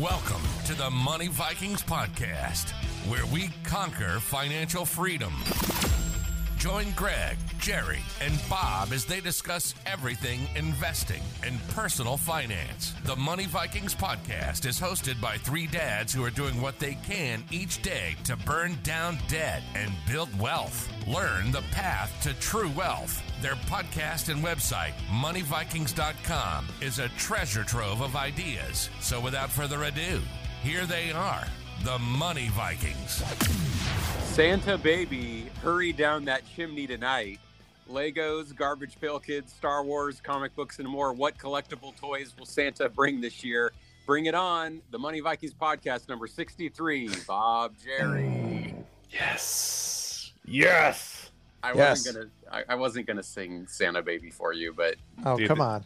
Welcome to the Money Vikings podcast, where we conquer financial freedom. Join Greg, Jerry, and Bob as they discuss everything investing and personal finance. The Money Vikings podcast is hosted by three dads who are doing what they can each day to burn down debt and build wealth. Learn the path to true wealth. Their podcast and website, moneyvikings.com, is a treasure trove of ideas. So without further ado, here they are, the Money Vikings. Santa baby, hurry down that chimney tonight. Legos, Garbage Pail Kids, Star Wars, comic books, and more. What collectible toys will Santa bring this year? Bring it on. The Money Vikings podcast number 63. Bob, Jerry. Yes. Yes. I Yes. wasn't gonna I, I wasn't gonna sing Santa Baby for you, but Oh, Dude, come on.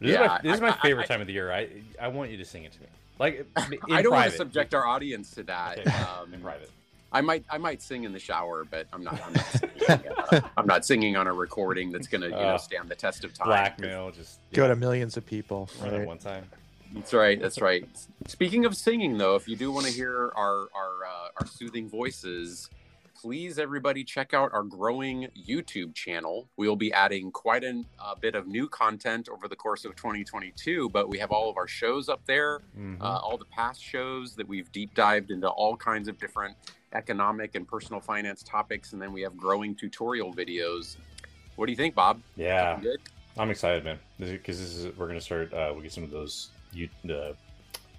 This Yeah, is my, this is my I- favorite I- time of the year. I I want you to sing it to me. Like in I don't want to subject our audience to that. Okay, Um, in private. I might I might sing in the shower, but I'm not I'm not singing, uh, I'm not singing on a recording that's gonna you know Uh, stand the test of time. Blackmail, just Go yeah, to millions of people. run it Right? one time. That's right. That's right. Speaking of singing, though, if you do want to hear our our uh, our soothing voices, please everybody check out our growing YouTube channel. We'll be adding quite a uh, bit of new content over the course of 2022. But we have all of our shows up there, Mhm. uh, all the past shows that we've deep dived into all kinds of different economic and personal finance topics, and then we have growing tutorial videos. What do you think, Bob? yeah, I'm excited, man. Because this is we're gonna start. Uh, we get some of those you the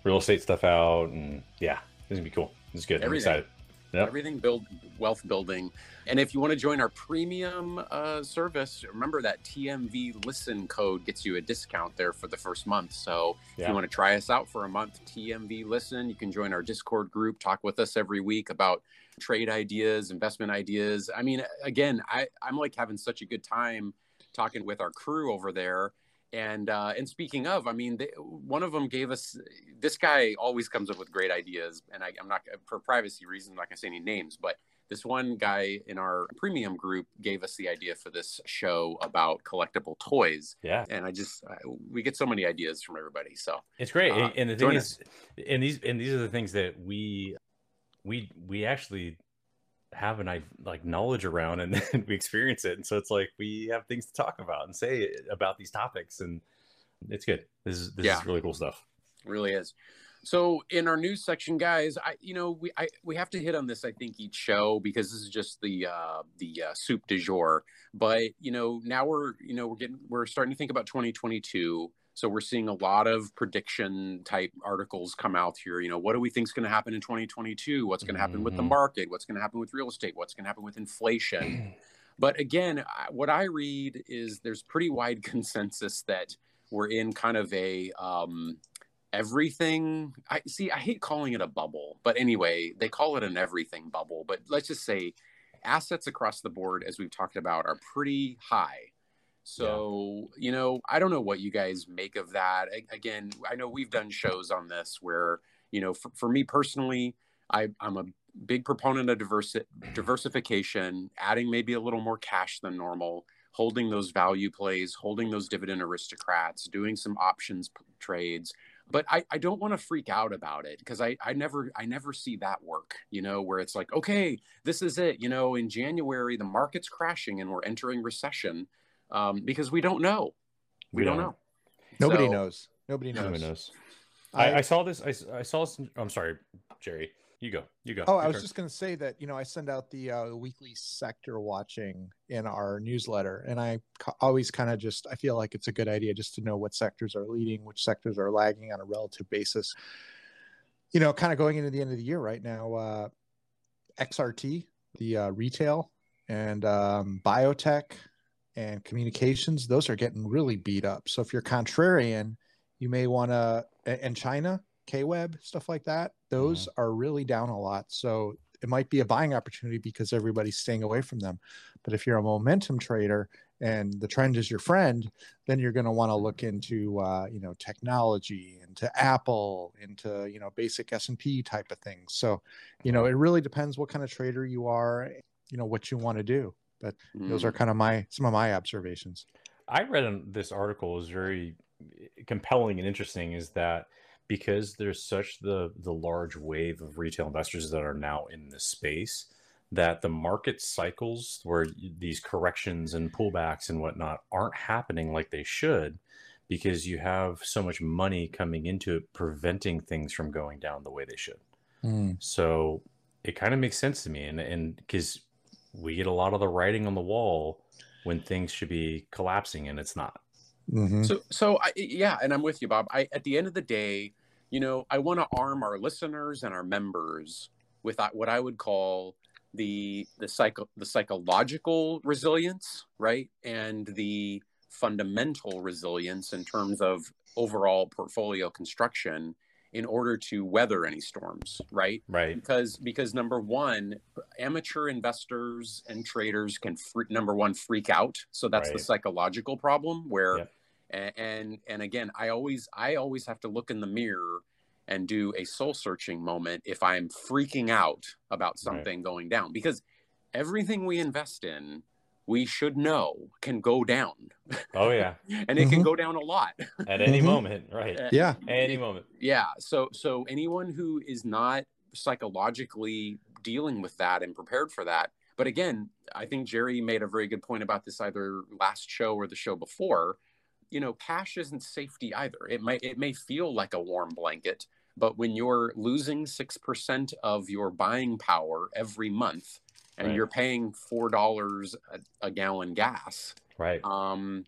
real estate stuff out, and yeah, this is gonna be cool. It's good. Everything. I'm excited. Yep. everything build wealth building. And if you want to join our premium uh, service remember that tmv listen code gets you a discount there for the first month. So if you want to try us out for a month tmv listen you can join our discord group talk with us every week about trade ideas investment ideas. I mean again I, i'm like having such a good time talking with our crew over there and uh, and speaking of, I mean, they, one of them gave us. This guy always comes up with great ideas, and I, I'm not for privacy reasons. I'm not to say any names, but this one guy in our premium group gave us the idea for this show about collectible toys, Yeah, and I just I, we get so many ideas from everybody. So it's great. Uh, and, the thing is, and these and these are the things that we we we actually have an i- like knowledge around and then we experience it and so it's like we have things to talk about and say about these topics and it's good this is this Yeah. is really cool stuff really is. So in our news section, guys, I you know we I we have to hit on this I think each show because this is just the uh, the uh, soup du jour. But you know now we're you know we're getting we're starting to think about 2022. So we're seeing a lot of prediction type articles come out here. You know what do we think is going to happen in 2022? What's going to happen with the Mhm. market? What's going to happen with real estate? What's going to happen with inflation? But again, what I read is there's pretty wide consensus that we're in kind of a um, everything. I see. I hate calling it a bubble, but anyway, they call it an everything bubble. But let's just say assets across the board, as we've talked about, are pretty high. So you know, I don't know what you guys make of that. A- Again, I know we've done shows on this where you know, for, for me personally, I, I'm a big proponent of diversi- diversification, adding maybe a little more cash than normal, holding those value plays, holding those dividend aristocrats, doing some options p- trades. But I, I don't want to freak out about it because I, I never I never see that work, you know, where it's like, okay, this is it. You know, in January, the market's crashing and we're entering recession um, because we don't know. We, don't, know. Nobody So- knows. Nobody knows. Nobody knows. I- I, I saw this. I saw. This, I'm sorry, Jerry. You go. You go. Oh, Your I was turn. just going to say that you know I send out the uh, weekly sector watching in our newsletter, and I ca- always kind of just I feel like it's a good idea just to know what sectors are leading, which sectors are lagging on a relative basis. You know, kind of going into the end of the year right now, uh, XRT, the uh, retail and um, biotech and communications, those are getting really beat up. So if you're contrarian, you may want to, and China, KWeb, stuff like that, those are really down a lot. So it might be a buying opportunity because everybody's staying away from them. But if you're a momentum trader and the trend is your friend, then you're going to want to look into, uh, you know, technology, into Apple, into, you know, basic S&P type of things. So, you know, it really depends what kind of trader you are, you know, what you want to do. But those Mm. are kind of my, some of my observations. I read in this article is very compelling and interesting is that because there's such the the large wave of retail investors that are now in this space that the market cycles where these corrections and pullbacks and whatnot aren't happening like they should because you have so much money coming into it preventing things from going down the way they should Mm. so it kind of makes sense to me and and because we get a lot of the writing on the wall when things should be collapsing and it's not Mhm. So, so I, yeah, and I'm with you, Bob. I, at the end of the day, you know, I want to arm our listeners and our members with uh, what I would call the the psycho the psychological resilience, right, and the fundamental resilience in terms of overall portfolio construction in order to weather any storms, right? right because because number one amateur investors and traders can number one freak out so that's the psychological problem where Yep. a- and and again i always i always have to look in the mirror and do a soul searching moment if i'm freaking out about Right. something going down because everything we invest in we should know can go down. Oh yeah. And it can Mhm. go down a lot. At any Mhm. moment right. Uh, Yeah. any moment. Yeah. So so anyone who is not psychologically dealing with that and prepared for that but again i think jerry made a very good point about this either last show or the show before. You know cash isn't safety either. It might it may feel like a warm blanket but when you're losing 6% of your buying power every month and Right. you're paying $4 a, a gallon gas right um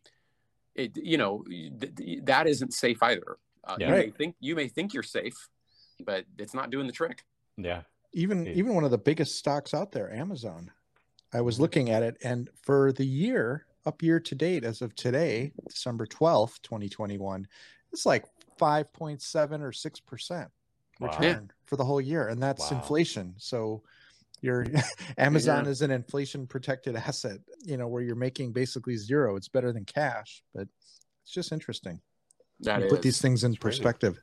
it you know th- th- that isn't safe either uh, Yeah. you may think you may think you're safe but it's not doing the trick yeah even Yeah. even one of the biggest stocks out there amazon i was Mhm. looking at it and for the year up year to date as of today december 12th 2021 it's like 5.7 or 6 percent Wow. return for the whole year and that's Wow. inflation so your amazon Yeah. is an inflation protected asset you know where you're making basically zero it's better than cash but it's just interesting That put these things in It's crazy. perspective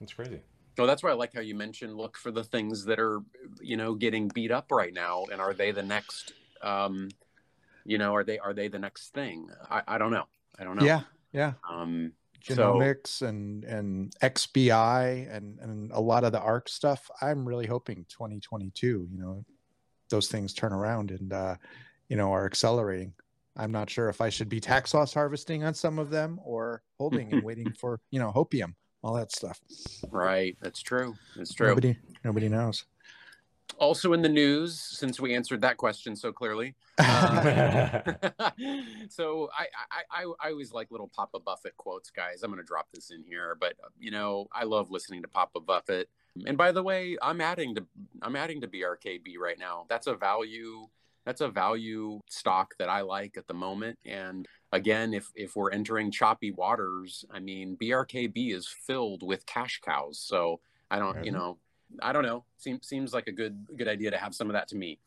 that's crazy So that's why I like how you mentioned look for the things that are, you know, getting beat up right now, and are they the next, um, you know, are they are they the next thing? I, I don't know. I don't know. yeah yeah Um. So genomics and and XBI and and a lot of the ARK stuff. I'm really hoping 2022, you know, those things turn around and uh, you know are accelerating. I'm not sure if I should be tax loss harvesting on some of them or holding and waiting for you know hopium, all that stuff. right, that's true. That's true. Nobody nobody knows. Also in the news, since we answered that question so clearly, Uh, so I, I I I always like little Papa Buffett quotes, guys. I'm going to drop this in here, but uh, you know I love listening to Papa Buffett. And by the way, I'm adding to I'm adding to BRKB right now. That's a value that's a value stock that I like at the moment. And again, if if we're entering choppy waters, I mean BRKB is filled with cash cows. So I don't, you Mhm. know, I don't know. Seems seems like a good good idea to have some of that to me.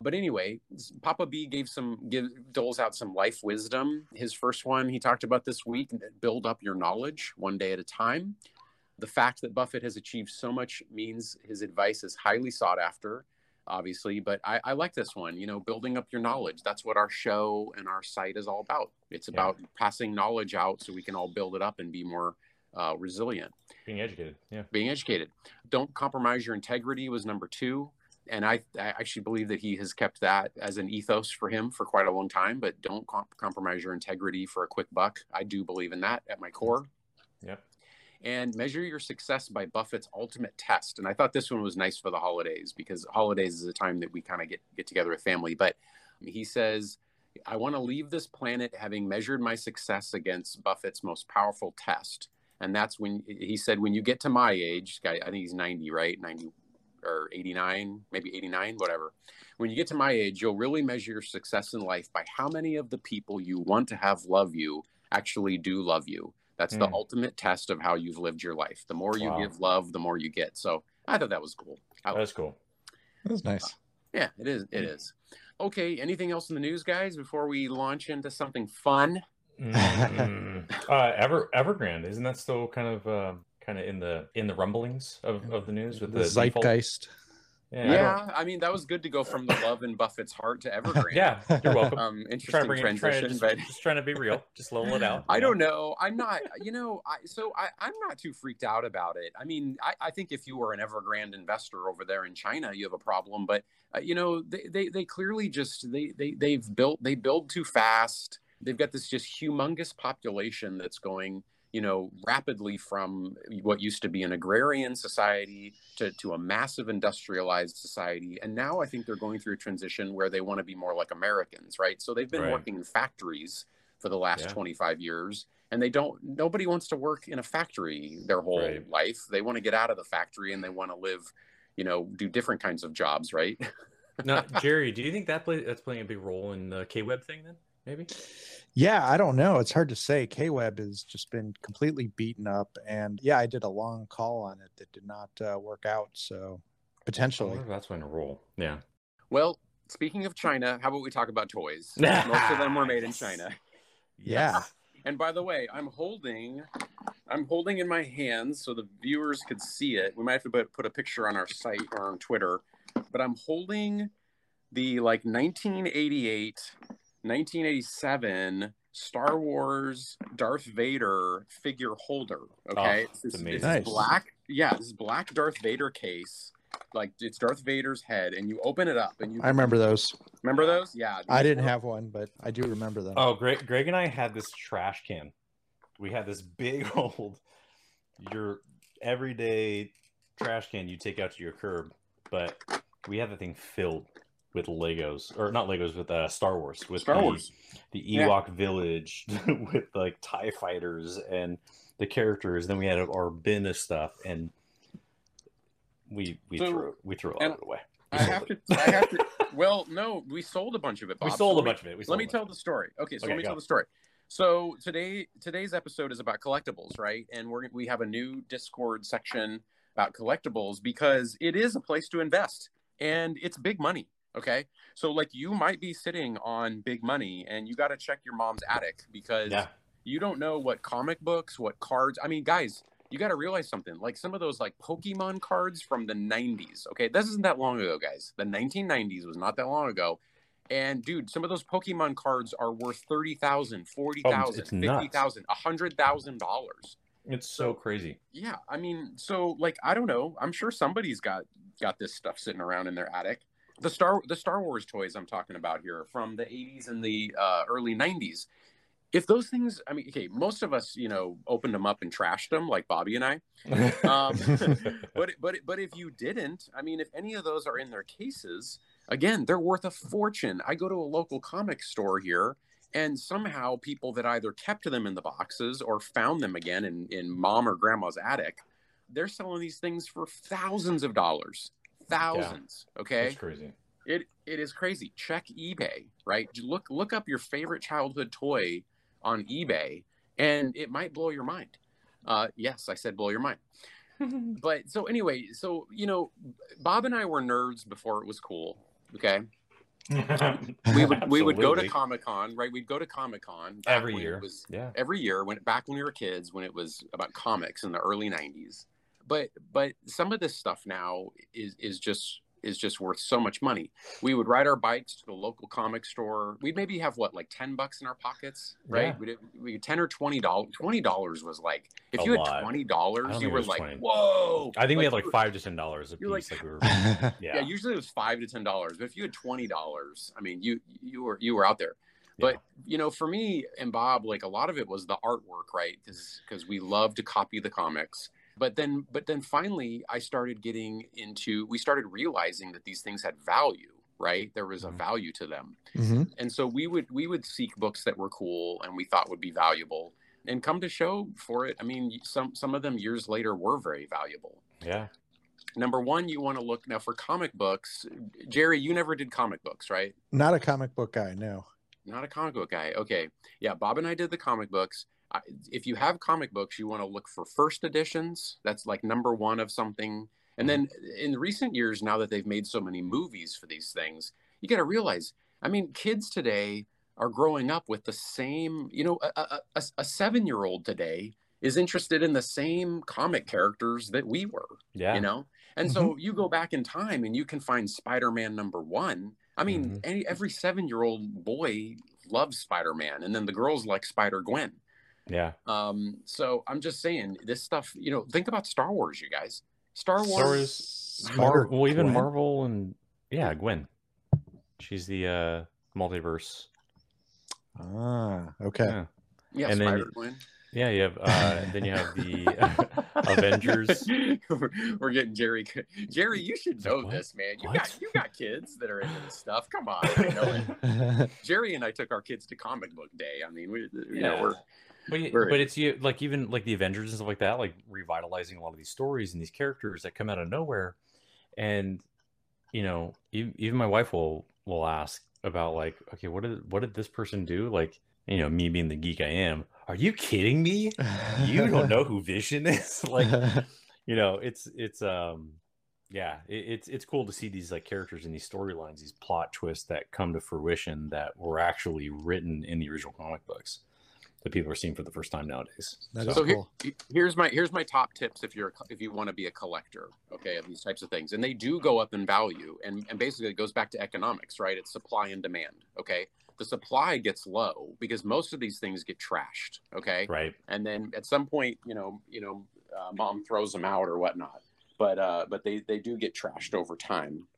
But anyway, Papa B gave some give doles out some life wisdom. His first one he talked about this week: build up your knowledge one day at a time. The fact that Buffett has achieved so much means his advice is highly sought after, obviously. But I, I like this one. You know, building up your knowledge. That's what our show and our site is all about. It's Yeah. about passing knowledge out so we can all build it up and be more uh, resilient being educated yeah being educated. Don't compromise your integrity was number two. And I, I actually believe that he has kept that as an ethos for him for quite a long time, but don't comp- compromise your integrity for a quick buck. I do believe in that at my core. Yep. And measure your success by Buffett's ultimate test. And I thought this one was nice for the holidays because holidays is a time that we kind of get, get together with family. But he says, I want to leave this planet having measured my success against Buffett's most powerful test. And that's when he said, when you get to my age, guy, I think he's 90, right? 90 or 89, maybe 89, whatever. When you get to my age, you'll really measure your success in life by how many of the people you want to have love you actually do love you. That's the Mm. ultimate test of how you've lived your life. The more you Wow. give love, the more you get. So I thought that was cool. I, that's cool That was nice. yeah, it is. It is. Okay. Anything else in the news, guys, before we launch into something fun? Mm. uh ever evergrande isn't that still kind of uh, kind of in the in the rumblings of, of the news with The the default? zeitgeist. Yeah, I I, mean that was good to go from the love in Buffett's heart to don't- Evergrande. yeah. You're welcome. Um, trying to interesting bring it, trying to transition, just, but just trying to be real, just level it out. I know? don't know. I'm not, you know, I, so I, I'm not too freaked out about it. I mean, I, I think if you were an Evergrande investor over there in China, you have a problem. But uh, you know, they, they, they clearly just they, they they've built they build too fast. They've got this just humongous population that's going, you know, rapidly from what used to be an agrarian society to to a massive industrialized society. And now I think they're going through a transition where they want to be more like Americans, right? So they've been Right. working in factories for the last Yeah. 25 years and they don't nobody wants to work in a factory their whole Right. life they want to get out of the factory and they want to live you know do different kinds of jobs right Now, Jerry, do you think that play, that's playing a big role in the K Web thing then? Maybe. Yeah, I don't know. It's hard to say. K Web has just been completely beaten up, and yeah, I did a long call on it that did not uh, work out. So potentially, that's when a role. Yeah. well speaking of china how about we talk about toys most of them were made in china yeah. and by the way i'm holding i'm holding in my hands so the viewers could see it we might have to put, put a picture on our site or on twitter but i'm holding the like 1988 1987 Star Wars Darth Vader figure holder. Oh, okay, Oh, It's this, it's this amazing. Nice. black, yeah, this black Darth Vader case. Like it's Darth Vader's head, and you open it up, and you I remember those. remember those. Yeah, I didn't have one, but I do remember them. Oh, Greg, Greg and I had this trash can. We had this big old, your everyday trash can you take out to your curb, but we had the thing filled with Legos, or not Legos, with uh, Star Wars, with Star the, Wars. the Yeah. Ewok village, with like Tie fighters and the characters. Then we had our bin of stuff, and we we So- threw we threw a lot of it away. We I have it. to. I have to. Well, no, we sold a bunch of it. Bob. We sold So a bunch of it. Let me tell the story. Okay, so Okay, let me go. tell the story. So today, today's episode is about collectibles, right? And we're we have a new Discord section about collectibles because it is a place to invest and it's big money. Okay, so like you might be sitting on big money and you got to check your mom's attic because Yeah, you don't know what comic books, what cards. I mean, guys, you got to realize something. Like some of those like Pokemon cards from the 90s. Okay, this isn't that long ago, guys. The 1990s was not that long ago. And dude, some of those Pokemon cards are worth 30,000, 40,000, it's nuts. 50,000, $100,000. it's so crazy. Yeah, I mean, so like I don't know. I'm sure somebody's got got this stuff sitting around in their attic. The Star the Star Wars toys I'm talking about here from the 80s and the uh, early 90s. If those things, I mean, okay, most of us, you know, opened them up and trashed them, like Bobby and I. Um, but but but if you didn't, I mean, if any of those are in their cases, again, they're worth a fortune. I go to a local comic store here, and somehow people that either kept them in the boxes or found them again in in mom or grandma's attic, they're selling these things for thousands of dollars, thousands. Okay, That's crazy. it it is crazy. Check eBay, right? Look look up your favorite childhood toy on eBay, and it might blow your mind. Uh, yes, I said blow your mind. But so anyway, so you know, Bob and I were nerds before it was cool. Okay, we would we would go to Comic Con, right? We'd go to Comic Con every year. It was yeah. every year when back when we were kids when it was about comics in the early 90s but but some of this stuff now is is just is just worth so much money we would ride our bikes to the local comic store we'd maybe have what like 10 bucks in our pockets right Yeah. we'd, we 10 or 20 dollars 20 dollars was like if A you had lot. $20, you were like 20. whoa I think we had like five to ten dollars a you're like- piece. Like, we were, yeah. yeah, usually it was five to ten dollars but if you had 20 dollars i mean you you were you were out there but you know for me and bob like a lot of it was the artwork right because we love to copy the comics but then but then finally i started getting into we started realizing that these things had value right there was a Mhm. value to them Mhm. and so we would we would seek books that were cool and we thought would be valuable and come to show for it i mean some some of them years later were very valuable yeah. number one you want to look now for comic books jerry you never did comic books right Not a comic book guy, no. not a comic book guy. Okay. Yeah, Bob and I did the comic books. If you have comic books, you want to look for first editions. That's like number one of something. And then in recent years, now that they've made so many movies for these things, you got to realize I mean, kids today are growing up with the same, you know, a, a, a, seven year old today is interested in the same comic characters that we were. Yeah. You know? And so you go back in time and you can find Spider-Man number one. I mean, Mhm. any, every seven-year-old boy loves Spider-Man, and then the girls like Spider-Gwen. Yeah. Um, so I'm just saying this stuff, you know, think about Star Wars, you guys. Star Wars. Star Wars- Mar- well, even Gwen? Marvel and yeah, Gwen. She's the uh multiverse. Ah, okay. Yeah. yeah, and then- Spider-Gwen. Yeah, you have uh then you have the Avengers. we're, we're getting Jerry. Jerry, you should know what? this, man. You What? got you got kids that are into this stuff. Come on, I know it. Jerry and I took our kids to comic book day. I mean, we, you know, Yeah. we're But, but it's you like even like the Avengers and stuff like that, like revitalizing a lot of these stories and these characters that come out of nowhere. And you know, even, even my wife will will ask about like, okay, what did what did this person do? Like, you know, me being the geek I am, are you kidding me? You don't know who Vision is? like, you know, it's it's um yeah, it, it's it's cool to see these like characters and these storylines, these plot twists that come to fruition that were actually written in the original comic books that people are seeing for the first time nowadays. That So- is so here, here's my here's my top tips if you're if you want to be a collector, okay, of these types of things, and they do go up in value, and and basically it goes back to economics, right? It's supply and demand, okay. The supply gets low because most of these things get trashed, okay. right. and then at some point you know you know uh, mom throws them out or whatnot but uh but they they do get trashed over time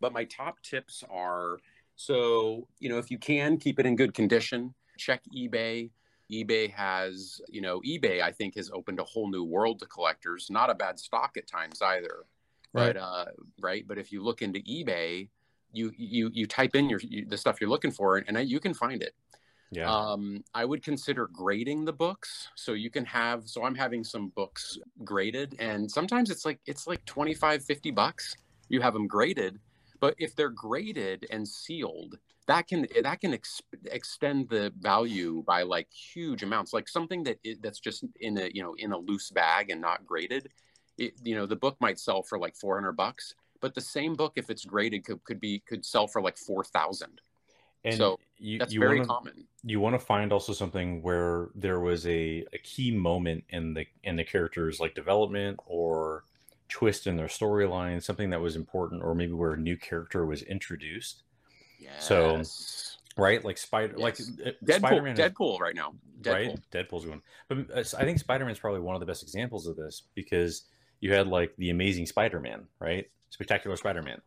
but my top tips are so you know if you can keep it in good condition check ebay ebay has you know ebay i think has opened a whole new world to collectors not a bad stock at times either Right. but uh right but if you look into ebay you you you type in your you, the stuff you're looking for and you can find it Yeah. um, I would consider grading the books. So you can have, so I'm having some books graded and sometimes it's like, it's like 25, 50 bucks. You have them graded, but if they're graded and sealed, that can, eh, that can ex- extend the value by like huge amounts, like something that it, that's just in a, you know, in a loose bag and not graded. It, you know, the book might sell for like 400 bucks, but the same book, if it's graded could, could be, could sell for like 4,000. and so you, That's you very wanna, common. you want to find also something where there was a, a key moment in the in the characters like development or twist in their storyline, something that was important, or maybe where a new character was introduced. So, Right, like Spider, like Yes. uh, Deadpool, Spider-Man, is- Deadpool right now. Deadpool. right? Deadpool's one, but uh, I think Spider-Man is probably one of the best examples of this because you had like the Amazing Spider-Man, right? Spectacular Spider-Man,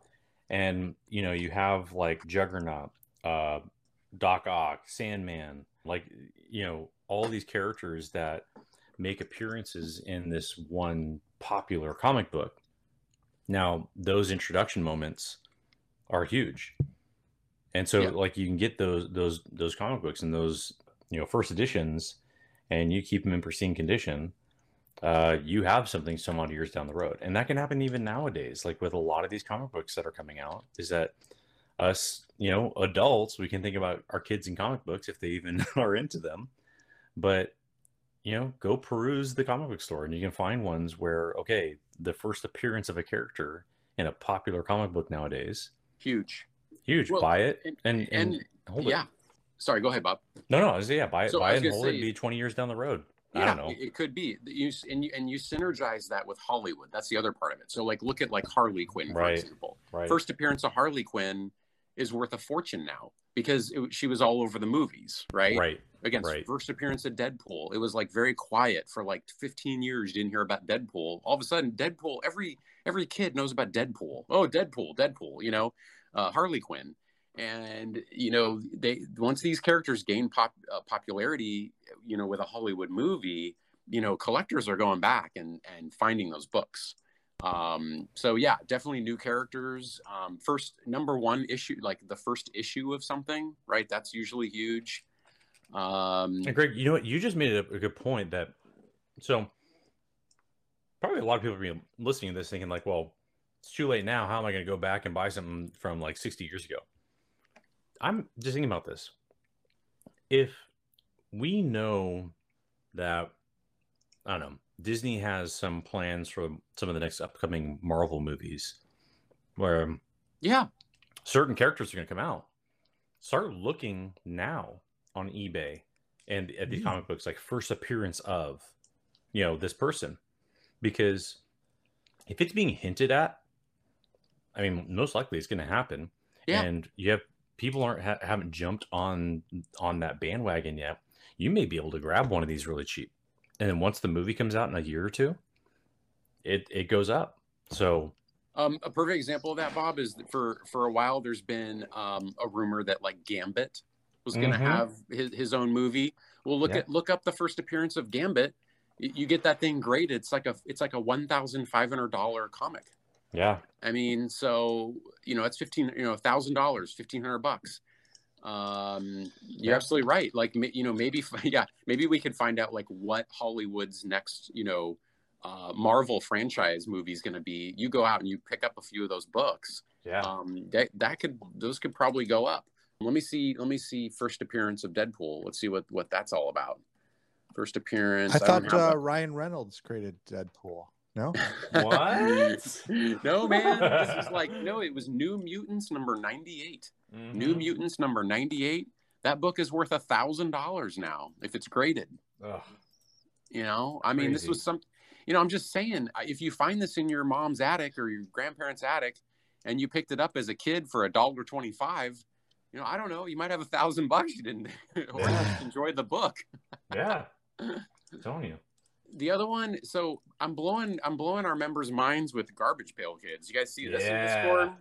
and you know you have like Juggernaut, uh, Doc Ock, Sandman, like you know all these characters that make appearances in this one popular comic book. Now those introduction moments are huge, and so Yeah. like you can get those those those comic books and those you know first editions and you keep them in pristine condition uh, you have something some odd years down the road and that can happen even nowadays like with a lot of these comic books that are coming out is that us you know adults we can think about our kids and comic books if they even are into them but you know go peruse the comic book store and you can find ones where okay the first appearance of a character in a popular comic book nowadays Huge. huge Well, buy it and- and and, And hold yeah. it Sorry, go ahead, Bob. no, no, I was- yeah, buy it, So buy it and hold it. Be twenty years down the road. I don't know. it- it could be you and you and you synergize that with Hollywood. That's the other part of it. So like look at like Harley Quinn for Right. example. Right. First appearance of Harley Quinn is worth a fortune now because it, she was all over the movies, right? right. Again, right. first appearance of Deadpool. It was like very quiet for like 15 years. You didn't hear about Deadpool. All of a sudden, Deadpool. Every every kid knows about Deadpool. Oh, Deadpool, Deadpool. You know, uh, Harley Quinn. And you know, they once these characters gain pop uh, popularity, you know, with a Hollywood movie, you know, collectors are going back and and finding those books. Um, so yeah, definitely new characters. Um, first number one issue, like the first issue of something, right? That's usually huge. Um, And Greg, you know what? You just made a, a good point that so probably a lot of people are listening to this thinking like, well, it's too late now. How am I going to go back and buy something from like 60 years ago? I'm just thinking about this. If we know that I don't know, Disney has some plans for some of the next upcoming Marvel movies where yeah, certain characters are going to come out. Start looking now on eBay and at these Mm. comic books, like first appearance of you know this person because if it's being hinted at i mean most likely it's going to happen Yeah. and you have people aren't ha- haven't jumped on on that bandwagon yet you may be able to grab one of these really cheap and then once the movie comes out in a year or two it it goes up so Um, a perfect example of that, Bob, is that for for a while there's been um, a rumor that like Gambit was going to Mhm. have his, his own movie. Well, look Yeah. at look up the first appearance of Gambit. You get that thing graded. It's like a it's like a one thousand five hundred dollar comic. yeah I mean, so you know, it's fifteen, you know, thousand dollars, fifteen hundred bucks. Um, you're Yeah. absolutely right. Like, you know, maybe, yeah, maybe we could find out like what Hollywood's next, you know, uh, Marvel franchise movie is going to be. You go out and you pick up a few of those books. yeah Um, that that could those could probably go up. Let me see. Let me see. First appearance of Deadpool. Let's see what what that's all about. First appearance. I don't thought have uh, Ryan Reynolds created Deadpool. No, What? no, man. This is like no. It was New Mutants number ninety-eight. New Mhm. Mutants number ninety-eight. That book is worth a thousand dollars now if it's graded. Ugh. You know, I mean, this was some. You know, I'm just saying, if you find this in your mom's attic or your grandparents' attic, and you picked it up as a kid for a dollar twenty-five, you know, I don't know, you might have a thousand bucks you didn't, or just enjoyed the book. yeah telling you The other one, so I'm blowing, I'm blowing our members' minds with Garbage Pail Kids. You guys see this in Yeah. Discord?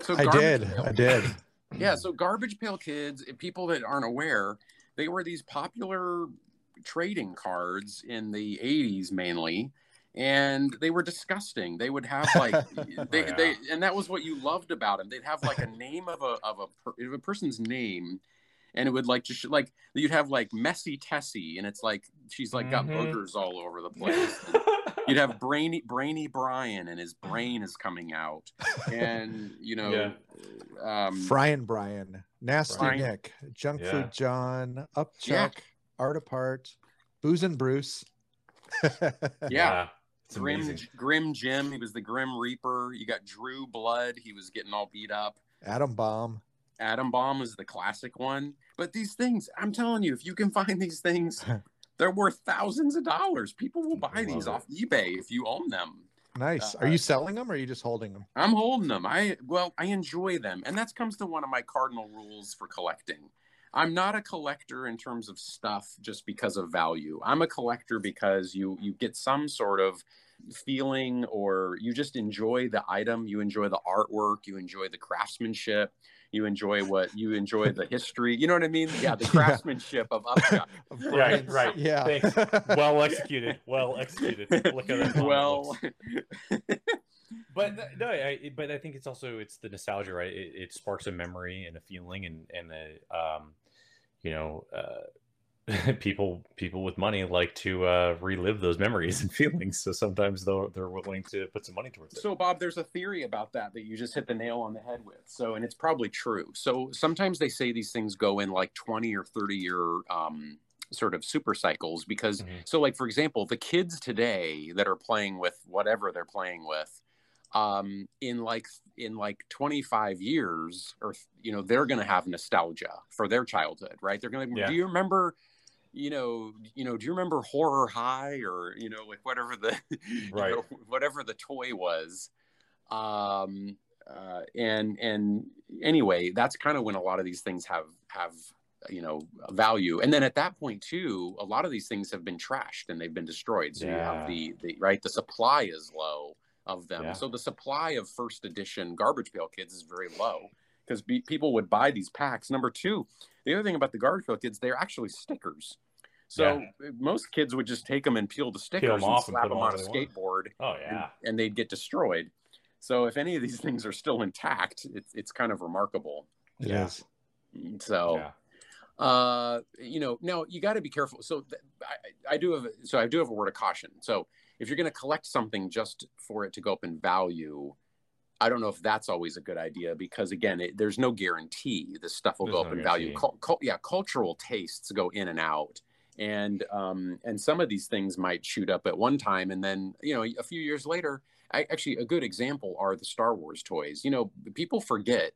So I did. Pail- I did. Yeah, so Garbage Pail Kids, people that aren't aware, they were these popular trading cards in the 80s mainly and they were disgusting. They would have like they, Oh, yeah. they and that was what you loved about them. They'd have like a name of a of a, per, of a person's name and it would like just like you'd have like Messy Tessie and it's like she's like got Mhm. boogers all over the place. You'd have brainy brainy Brian and his brain is coming out and you know um Brian Brian, Nasty Brian. Nick, Junk Yeah. Food John, Upchuck, Yeah. Art Apart, Booze and Bruce. yeah. it's Grim amazing Grim Jim, he was the Grim Reaper. You got Drew Blood, he was getting all beat up. Adam Bomb. Adam Bomb was the classic one. But these things, I'm telling you, if you can find these things, they're worth thousands of dollars. People will buy these love off eBay if you own them. Nice. Uh, Are you selling them or are you just holding them? I'm holding them. I well, I enjoy them, and that comes to one of my cardinal rules for collecting. I'm not a collector in terms of stuff just because of value. I'm a collector because you you get some sort of feeling or you just enjoy the item, you enjoy the artwork, you enjoy the craftsmanship, you enjoy what you enjoy the history. You know what I mean? Yeah, the Yeah. craftsmanship of Upshot. Right, right. Yeah. Thanks. well executed well executed look at that well, but no I, but i think it's also it's the nostalgia right it, it sparks a memory and a feeling and and a, um you know uh people people with money like to uh relive those memories and feelings so sometimes they're they're willing to put some money towards it So, Bob, there's a theory about that that you just hit the nail on the head with. So, and it's probably true. So, sometimes they say these things go in like 20 or 30 year um, sort of super cycles because, Mhm. so, like, for example, the kids today that are playing with whatever they're playing with, um, in like in like 25 years, or you know, they're going to have nostalgia for their childhood, right? They're going to. Yeah. Do you remember? You know, you know, do you remember Horror High or you know, like whatever the you know, whatever the toy was. Um, uh, and and anyway, that's kind of when a lot of these things have have you know value. And then at that point too, a lot of these things have been trashed and they've been destroyed. So you have the the right, the supply is low of them. Yeah. So the supply of first edition Garbage Pail Kids is very low because be- people would buy these packs. Number two, the other thing about the Garbage Pail Kids, they're actually stickers. So most kids would just take them and peel the stickers them off and and slap put them them on a where want. skateboard oh and, yeah and they'd get destroyed. So if any of these things are still intact, it's it's kind of remarkable. It Yeah. is. So yeah uh you know now you got to be careful so th- I, I do have so i do have a word of caution so if you're going to collect something just for it to go up in value i don't know if that's always a good idea because again it, there's no guarantee this stuff will There's go no up in value guarantee. Cul- cul- yeah cultural tastes go in and out and um and some of these things might shoot up at one time and then you know a few years later I, actually a good example are the star wars toys you know people forget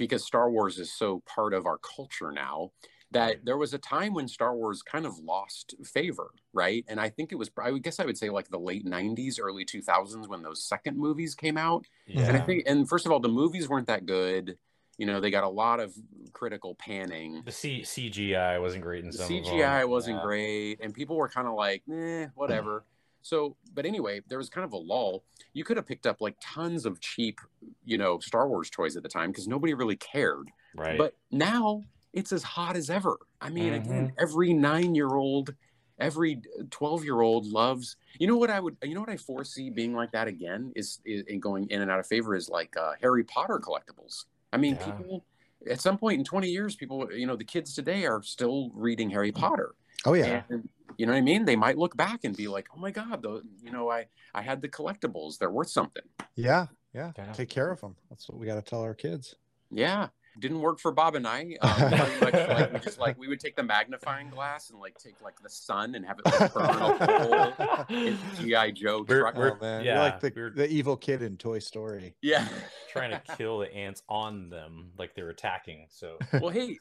because Star Wars is so part of our culture now that there was a time when Star Wars kind of lost favor, right? And I think it was, I would guess I would say like the late 90s, early 2000s when those second movies came out. Yeah. And I think, and first of all, the movies weren't that good. You know, they got a lot of critical panning. the C- CGI wasn't great in The some of CGI wasn't Yeah. great, and people were kind of like, eh, whatever. So, but anyway, there was kind of a lull. You could have picked up like tons of cheap, you know, Star Wars toys at the time because nobody really cared. Right. But now it's as hot as ever. I mean, Mm-hmm. again, every nine year old, every 12 year old loves, you know what I would, you know what I foresee being like that again is, is in going in and out of favor is like uh, Harry Potter collectibles. I mean, Yeah. people at some point in 20 years, people, you know, the kids today are still reading Harry Potter. Oh yeah. And, you know what I mean? They might look back and be like, oh my God, the, you know, I, I had the collectibles. They're worth something. Yeah. Yeah. Yeah. Take care of them. That's what we got to tell our kids. Yeah, didn't work for Bob and I. Um, much like we just like we would take the magnifying glass and like take like the sun and have it like burn a hole in GI Joe We're- truck. we're- oh man, yeah, you're like the, we're- the evil kid in Toy Story. yeah. trying to kill the ants on them like they're attacking. So Well, hey,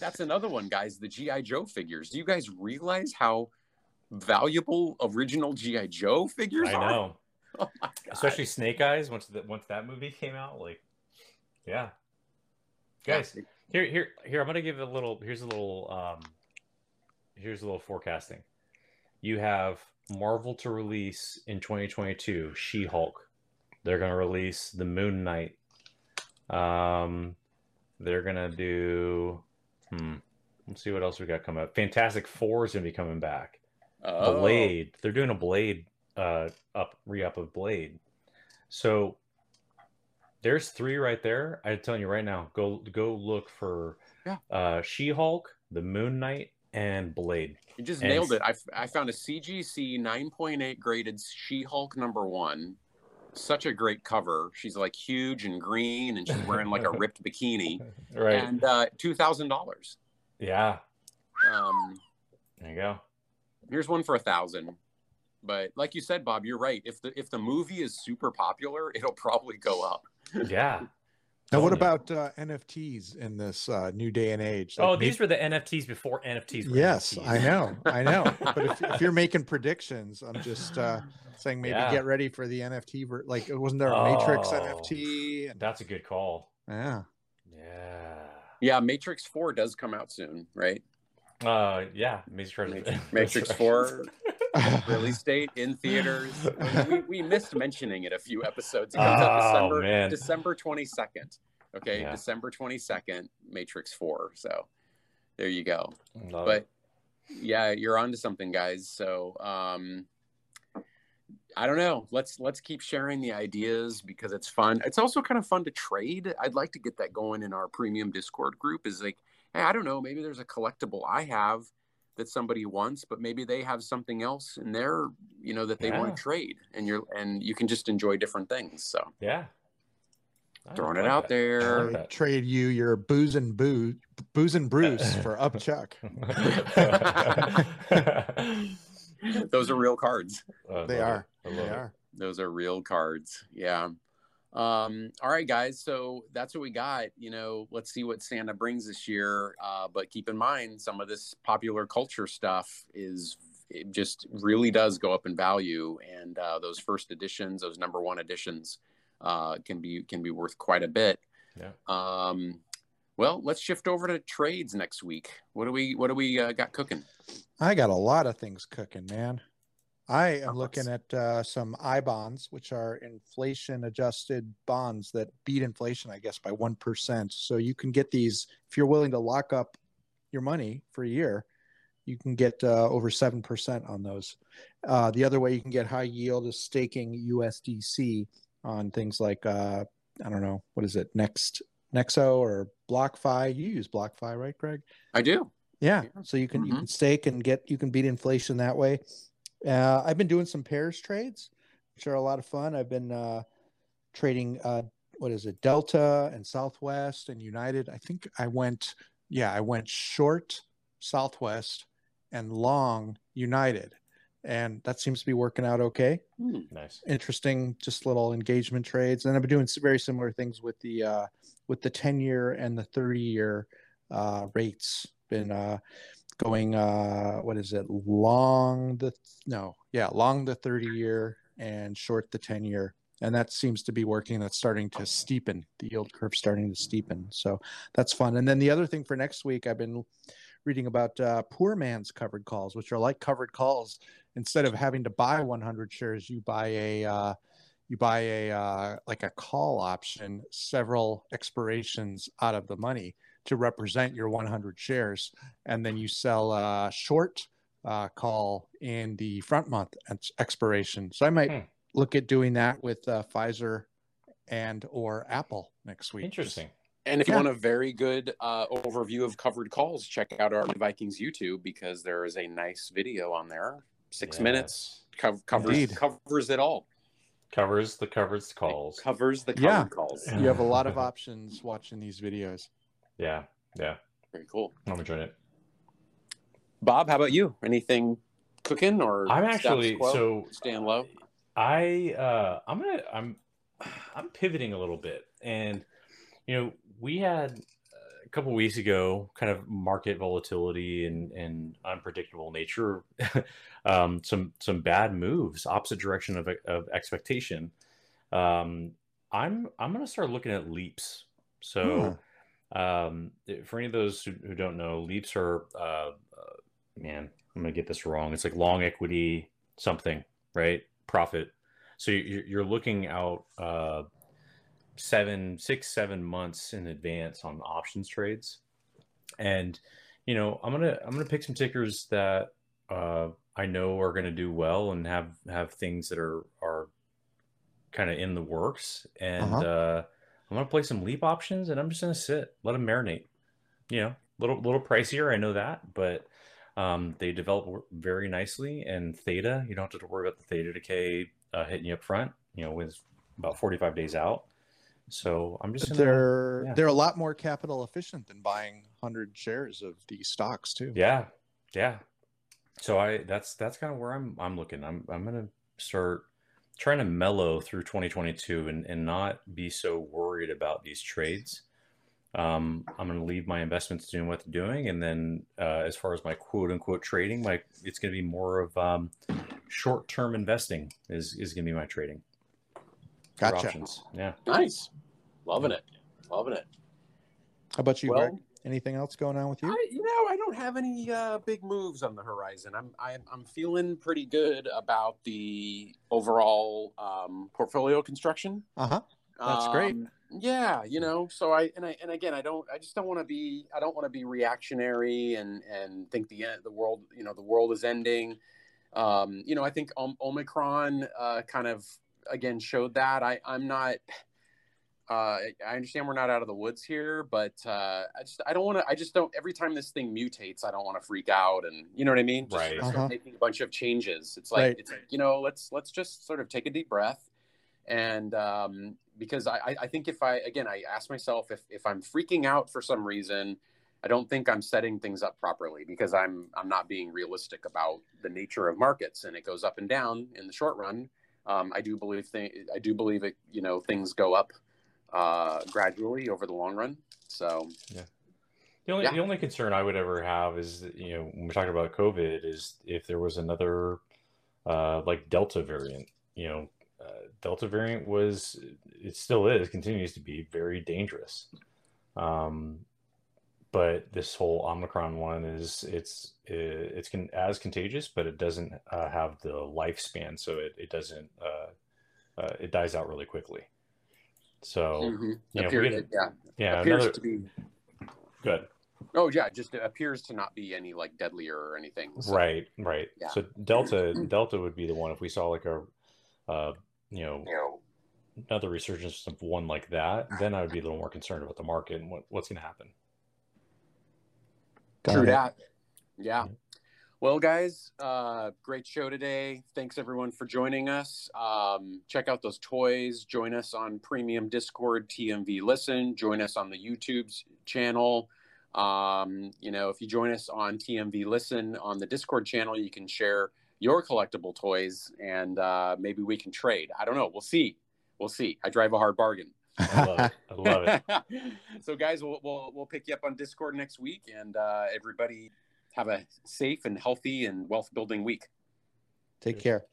that's another one, guys. The GI Joe figures. Do you guys realize how valuable original GI Joe figures I are? know, Oh my God. especially Snake Eyes. Once that once that movie came out, like, yeah, guys. Here, here, here. I'm gonna give a little. Here's a little. Um, here's a little forecasting. You have Marvel to release in 2022. She-Hulk. They're gonna release the Moon Knight. Um, they're gonna do. Hmm. Let's see what else we got coming up. Fantastic Four is gonna be coming back. Oh. Blade. They're doing a Blade uh up re-up of Blade. So there's three right there. I'm telling you right now, go go look for Yeah. uh She-Hulk, the Moon Knight, and Blade. You just And- nailed it. I, f- I found a CGC 9.8 graded She Hulk number one. Such a great cover. She's like huge and green, and she's wearing like a ripped bikini. Right. And uh, two thousand dollars. yeah. Um, There you go. here's one for a thousand. But like you said, Bob, you're right. If the if the movie is super popular, it'll probably go up. Yeah. Now, what about uh, NFTs in this uh, new day and age? Oh, Like, these were the NFTs before NFTs were Yes, NFTs. I know, I know. But if, if you're making predictions, I'm just uh, saying maybe Yeah. get ready for the NFT. Ver- like, wasn't there a Matrix Oh. NFT? And, That's a good call. yeah, Yeah. Yeah, Matrix Four does come out soon, right? Uh yeah, Matrix, Matrix, Matrix Four release date in theaters. we, we missed mentioning it a few episodes. It comes out Oh, December man. December twenty second. Okay, Yeah. December twenty second, Matrix Four. So there you go. Love but it. yeah, you're onto something, guys. So um, I don't know. Let's let's keep sharing the ideas because it's fun. It's also kind of fun to trade. I'd like to get that going in our premium Discord group. Is like, hey, I don't know, maybe there's a collectible I have that somebody wants, but maybe they have something else in there, you know, that they Yeah. want to trade, and you're and you can just enjoy different things. So yeah. I throwing like it out that. there. like trade you your booze and boo, booze and Bruce for Upchuck. Those are real cards. I They love are. it. I love They it. are. those are real cards yeah um all right guys so that's what we got you know let's see what santa brings this year uh but keep in mind some of this popular culture stuff is it just really does go up in value and uh those first editions those number one editions uh can be can be worth quite a bit Yeah. um well let's shift over to trades next week what do we what do we uh, got cooking I got a lot of things cooking, man. I am looking at uh, some I bonds, which are inflation adjusted bonds that beat inflation, I guess, by 1%. So you can get these if you're willing to lock up your money for a year, you can get uh, over 7% on those. Uh, the other way you can get high yield is staking USDC on things like, uh, I don't know, what is it, Next Nexo or BlockFi? You use BlockFi, right, Greg? i do Yeah. So you can you Mhm. can stake and get you can beat inflation that way. Uh, I've been doing some pairs trades, which are a lot of fun. I've been uh, trading uh, what is it, Delta and Southwest and United. I think I went yeah I went short Southwest and long United, and that seems to be working out okay Hmm. Nice. interesting just little engagement trades and i've been doing very similar things with the uh with the 10 year and the 30 year uh rates been uh, going uh, what is it? Long the no yeah long the 30 year and short the 10 year. And that seems to be working. That's starting to steepen. The yield curve starting to steepen. So that's fun. And then the other thing for next week i've been reading about uh, poor man's covered calls which are like covered calls. Instead of having to buy 100 shares you buy a uh, you buy a uh, like a call option several expirations out of the money to represent your 100 shares and then you sell a short uh, call in the front month expiration. So i might hmm. look at doing that with uh, pfizer and or apple next week. Interesting. And if yeah. you want a very good uh, overview of covered calls check out our vikings youtube because there is a nice video on there. Six yes. minutes co- covers covers it all. Covers the covers calls. It covers the yeah. calls. You have a lot of options watching these videos yeah yeah. Very cool. I'm enjoying it. Bob how about you? Anything cooking or i'm actually so staying low? I uh i'm gonna i'm i'm pivoting a little bit. And you know we had a couple weeks ago, kind of market volatility and, and unpredictable nature, um, some some bad moves, opposite direction of, of expectation. Um, I'm I'm going to start looking at leaps. So, hmm. Um, for any of those who, who don't know, leaps are uh, uh, man, I'm going to get this wrong. It's like long equity something, right? Profit. So you're, you're looking out. Uh, seven, six, seven months in advance on options trades. And, you know, I'm gonna I'm gonna pick some tickers that uh, I know are gonna do well and have have things that are are kind of in the works. And uh-huh. uh, I'm gonna play some leap options, and I'm just gonna sit, let them marinate. You know, a little little pricier, I know that, but um, they develop very nicely. And theta, you don't have to worry about the theta decay uh, hitting you up front. You know, with about 45 days out. So I'm just gonna, they're yeah. they're a lot more capital efficient than buying hundred shares of these stocks too. Yeah, yeah. So I that's that's kind of where I'm I'm looking. I'm I'm gonna start trying to mellow through 2022 and and not be so worried about these trades. Um, I'm going to leave my investments doing what they're doing, and then uh, as far as my quote unquote trading, my it's going to be more of um, short term investing is is going to be my trading. Gotcha. Options. Yeah. Nice. Loving it. Loving it. How about you, well, Greg? Anything else going on with you? I, you know, I don't have any uh, big moves on the horizon. I'm, I'm I'm feeling pretty good about the overall um, portfolio construction. Uh huh. That's um, great. Yeah, you know. So I and I and again, I don't. I just don't want to be. I don't want to be reactionary and and think the end, the world. You know, the world is ending. Um, you know, I think Omicron uh, kind of again showed that. I I'm not. Uh, I understand we're not out of the woods here, but uh, I just I don't want to. I just don't. Every time this thing mutates, I don't want to freak out, and you know what I mean. Just right. Sort of uh-huh. making a bunch of changes. It's like right. it's like you know let's let's just sort of take a deep breath, and um, because I I think if I again I ask myself if if I'm freaking out for some reason, I don't think I'm setting things up properly because I'm I'm not being realistic about the nature of markets, and it goes up and down in the short run um, I do believe th- I do believe it. You know, things go up uh, gradually over the long run. So yeah. The only, yeah. the only concern I would ever have is, you know, when we're talking about COVID, is if there was another, uh, like Delta variant. You know, uh, Delta variant was, it still is, continues to be very dangerous. Um, but this whole Omicron one is it's it's con- as contagious, but it doesn't uh, have the lifespan, so it it doesn't uh, uh, it dies out really quickly. So mm-hmm. you know, get, yeah, yeah, appears another... to be good. Oh yeah, just appears to not be any like deadlier or anything. So. Right, right. Yeah. So Delta Delta would be the one if we saw like a uh, you know, you know another resurgence of one like that, then I would be a little more concerned about the market and what, what's going to happen. Got True it. that. Yeah. Well, guys, uh, great show today. Thanks everyone for joining us. Um, check out those toys. Join us on Premium Discord, TMV Listen. Join us on the YouTube channel. Um, you know, if you join us on TMV Listen on the Discord channel, you can share your collectible toys and uh, maybe we can trade. I don't know. We'll see. We'll see. I drive a hard bargain. I love it. I love it. so, guys, we'll, we'll we'll pick you up on Discord next week, and uh, everybody have a safe and healthy and wealth building week. Take care.